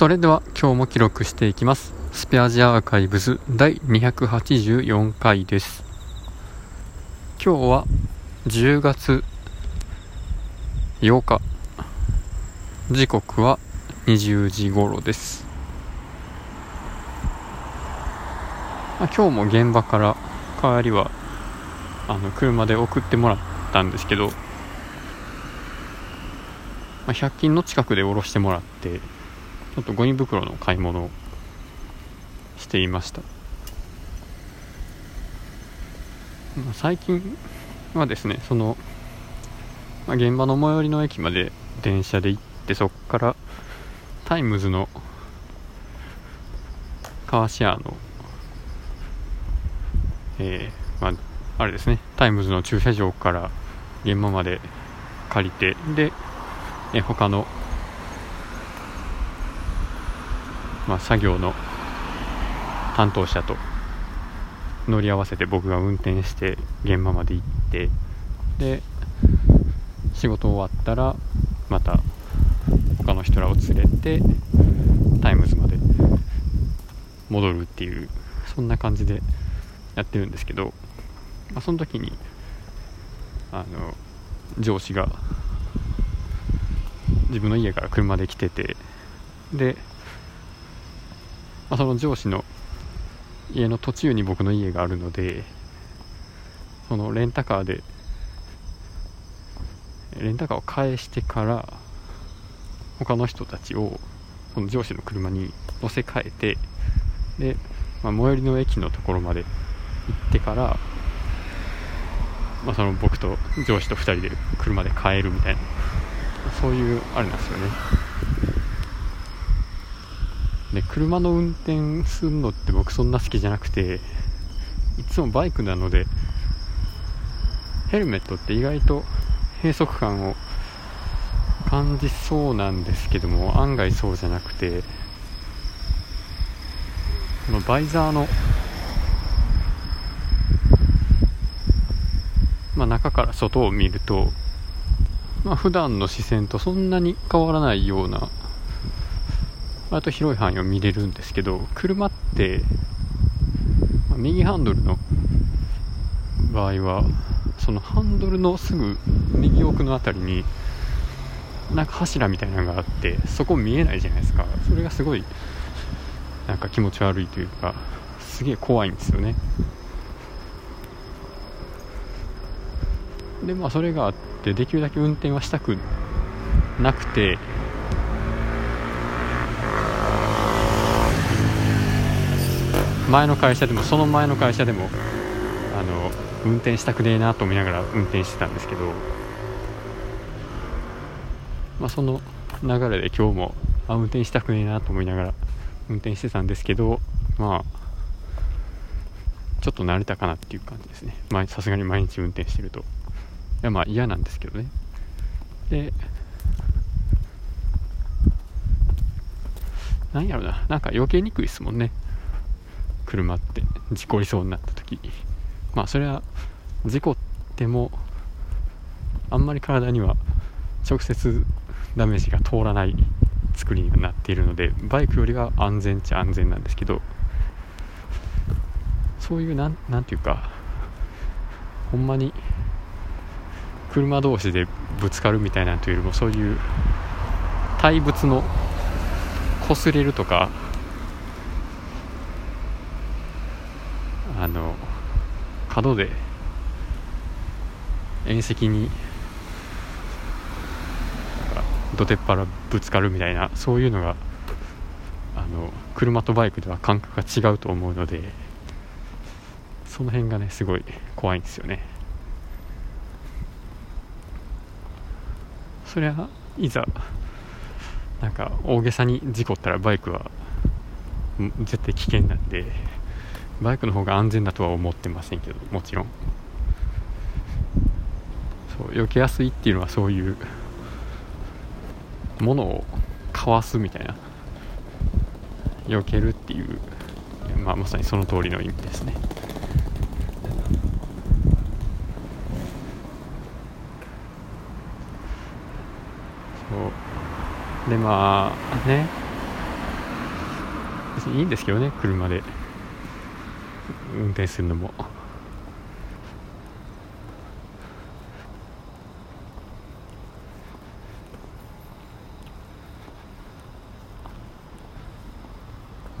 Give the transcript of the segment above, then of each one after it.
それでは今日も記録していきます。スペアジアアーカイブズ第284回です。今日は10月8日。時刻は20時頃です、まあ、今日も現場から帰りはあの車で送ってもらったんですけど、まあ、100均の近くで降ろしてもらってちょっとゴミ袋の買い物をしていました、最近はですねその、まあ、現場の最寄りの駅まで電車で行ってそこからタイムズのカーシェアのえー、まああれですねタイムズの駐車場から現場まで借りてでえ他のまあ、作業の担当者と乗り合わせて僕が運転して現場まで行ってで仕事終わったらまた他の人らを連れてタイムズまで戻るっていうそんな感じでやってるんですけど、まあ、その時にあの上司が自分の家から車で来ててでまあ、その上司の家の途中に僕の家があるのでそのレンタカーでレンタカーを返してから他の人たちをその上司の車に乗せ替えてで、まあ、最寄りの駅のところまで行ってから、まあ、その僕と上司と2人で車で帰るみたいなそういうあれなんですよね。で車の運転するのって僕そんな好きじゃなくていつもバイクなのでヘルメットって意外と閉塞感を感じそうなんですけども案外そうじゃなくてこのバイザーの、まあ、中から外を見ると、まあ、普段の視線とそんなに変わらないような割と広い範囲を見れるんですけど車って、まあ右ハンドルの場合はそのハンドルのすぐ右奥の辺りになんか柱みたいなのがあってそこ見えないじゃないですか。それがすごいなんか気持ち悪いというかすげえ怖いんですよね。でまあそれがあってできるだけ運転はしたくなくて前の会社でもその前の会社でもあの運転したくねえなと思いながら運転してたんですけど、まあ、その流れで今日もあ運転したくねえなと思いながら運転してたんですけどまあちょっと慣れたかなっていう感じですね。さすがに毎日運転してると。いやまあ嫌なんですけどね。でなんやろな。なんか避けにくいですもんね。車って事故りそうになった時。まあそれは事故ってもあんまり体には直接ダメージが通らない作りになっているのでバイクよりは安全っちゃ安全なんですけどそういうなんなんていうかほんまに車同士でぶつかるみたいなんというよりもそういう対物の擦れるとかあの角で縁石になんかどてっぱらぶつかるみたいなそういうのがあの車とバイクでは感覚が違うと思うのでその辺がねすごい怖いんですよね。そりゃいざなんか大げさに事故ったらバイクは絶対危険なんでバイクの方が安全だとは思ってませんけどもちろん。そう避けやすいっていうのはそういうものをかわすみたいな。避けるっていう、まあ、まさにその通りの意味ですね。そう。でまあね。別にいいんですけどね車で。運転するのも。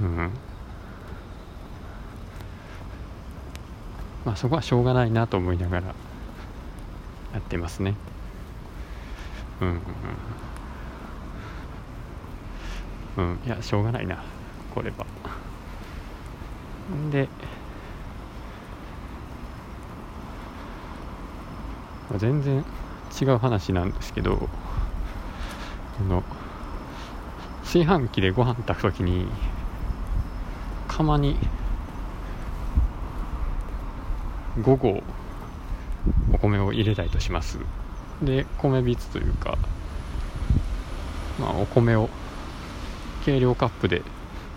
うん。まあそこはしょうがないなと思いながらやってますね。うん。うん。うん、いやしょうがないな。これは。で全然違う話なんですけどこの炊飯器でご飯炊くときに釜に5合お米を入れたいとします。で米びつというかまあお米を計量カップで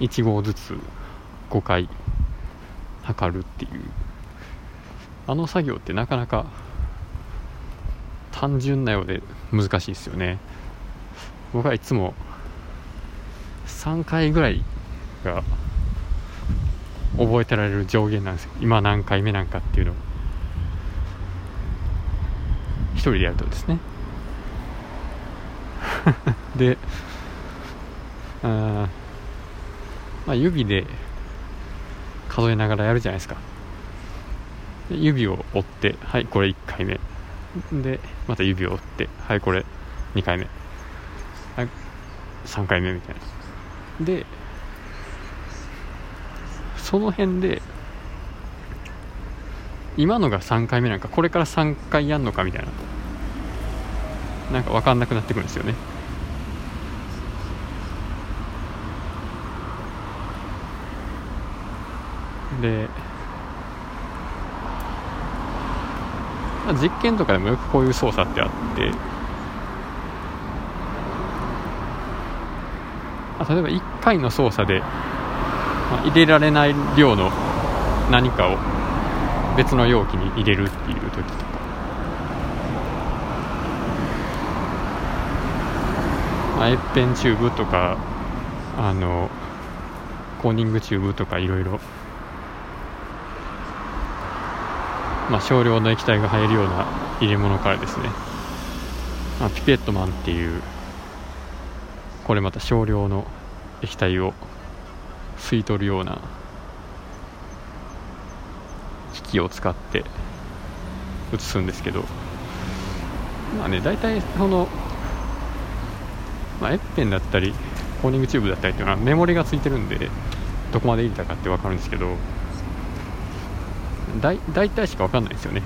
1合ずつ5回測るっていう。あの作業ってなかなか単純なようで難しいですよね。僕はいつも3回ぐらいが覚えてられる上限なんですよ。今何回目なんかっていうのを。一人でやるとですね。であまあ指で数えながらやるじゃないですか。指を折ってはいこれ1回目。でまた指を折ってはいこれ2回目。はい3回目みたいな。でその辺で今のが3回目なんかこれから3回やんのかみたいな。なんか分かんなくなってくるんですよね。で、まあ、実験とかでもよくこういう操作ってあって。まあ例えば1回の操作で、まあ、入れられない量の何かを別の容器に入れるっていう時とか。まあ、エッペンチューブとかあのコーニングチューブとかいろいろまあ、少量の液体が入るような入れ物からですね、まあ、ピペットマンっていうこれまた少量の液体を吸い取るような機器を使って移すんですけどまあね大体その、まあ、エッペンだったりコーニングチューブだったりっていうのはメモリがついてるんでどこまで入れたかって分かるんですけどだ大体しか分かんないですよね。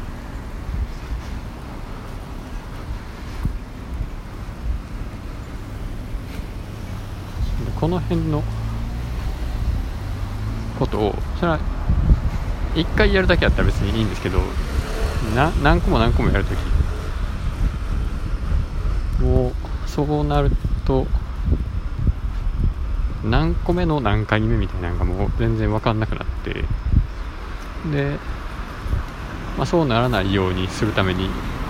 この辺のことをそれは1回やるだけやったら別にいいんですけどな何個も何個もやるとき。もうそうなると何個目の何回目みたいなのがもう全然分かんなくなって。でまあ、そうならないようにするために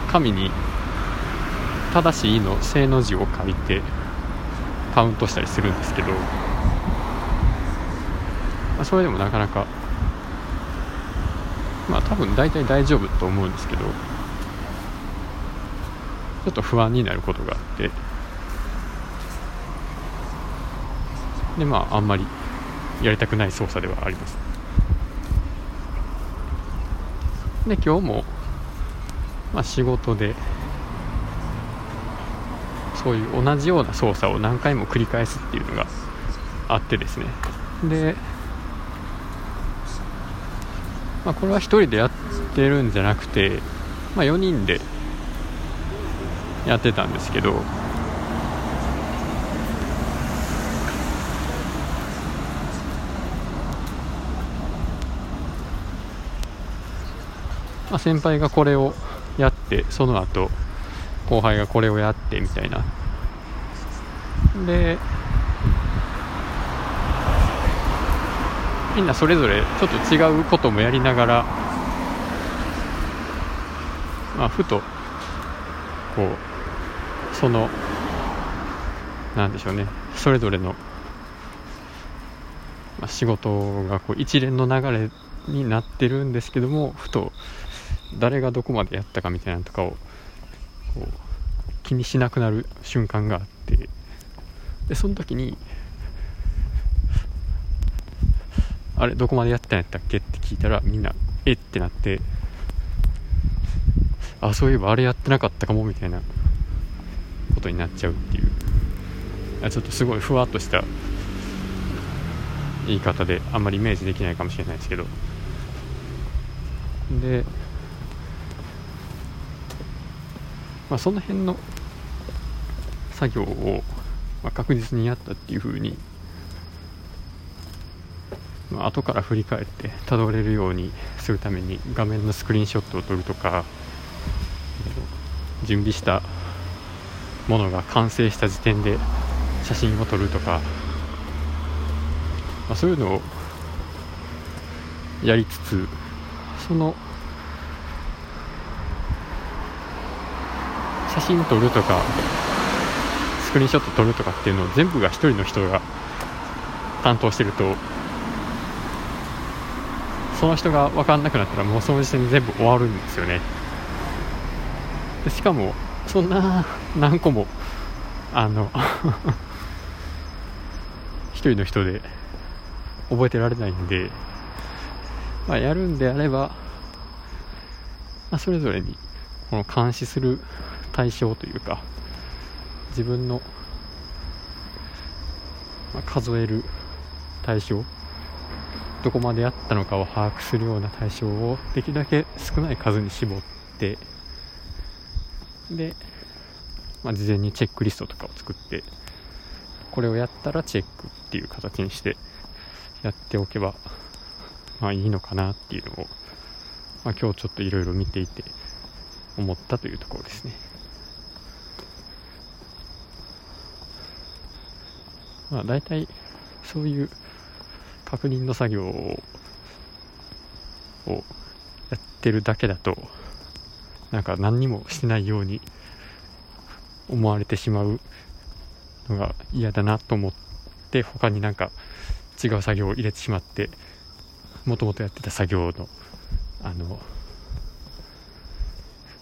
紙に正しいの正の字を書いてカウントしたりするんですけど、まあ、それでもなかなかまあ多分大体大丈夫と思うんですけどちょっと不安になることがあってでまああんまりやりたくない操作ではあります。で今日も、まあ、仕事でそういう同じような操作を何回も繰り返すっていうのがあってですね。で、まあ、これは1人でやってるんじゃなくて、まあ、4人でやってたんですけどまあ、先輩がこれをやってその後後輩がこれをやってみたいな。でみんなそれぞれちょっと違うこともやりながら、まあ、ふとこうそのなんでしょうね。それぞれのまあ、仕事がこう一連の流れになってるんですけどもふと誰がどこまでやったかみたいなのとかを気にしなくなる瞬間があって。でその時にあれどこまでやったんやったっけって聞いたらみんなえっ？てなって。あそういえばあれやってなかったかもみたいな。ことになっちゃうっていう。ちょっとすごいふわっとした言い方であんまりイメージできないかもしれないですけど。で、まあ、その辺の作業を、まあ、確実にやったっていうふうに、まあ後から振り返ってたどれるようにするために画面のスクリーンショットを撮るとか準備したものが完成した時点で写真を撮るとかまあ、そういうのをやりつつその写真撮るとかスクリーンショット撮るとかっていうのを全部が1人の人が担当してるとその人が分かんなくなったらもうその時点で全部終わるんですよね。でしかもそんな何個もあの 一人の人で覚えてられないんで、まあ、やるんであれば、まあ、それぞれにこの監視する対象というか自分の、まあ、数える対象どこまでやったのかを把握するような対象をできるだけ少ない数に絞ってで、まあ、事前にチェックリストとかを作ってこれをやったらチェックっていう形にしてやっておけば、まあいいのかなっていうのを、まあ今日ちょっといろいろ見ていて思ったというところですね。まあ大体そういう確認の作業をやってるだけだとなんか何にもしてないように思われてしまうのが嫌だなと思って他になんか違う作業を入れてしまってもともとやってた作業のあの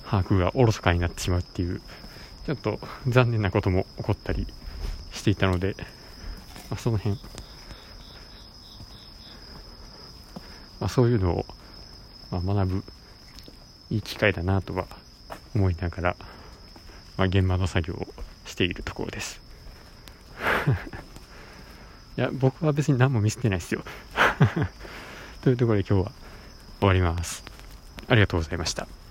把握がおろそかになってしまうっていうちょっと残念なことも起こったりしていたので、まあ、その辺、まあ、そういうのを、まあ、学ぶいい機会だなとは思いながら、まあ、現場の作業をしているところです いや、僕は別に何も見せてないですよ。というところで今日は終わります。ありがとうございました。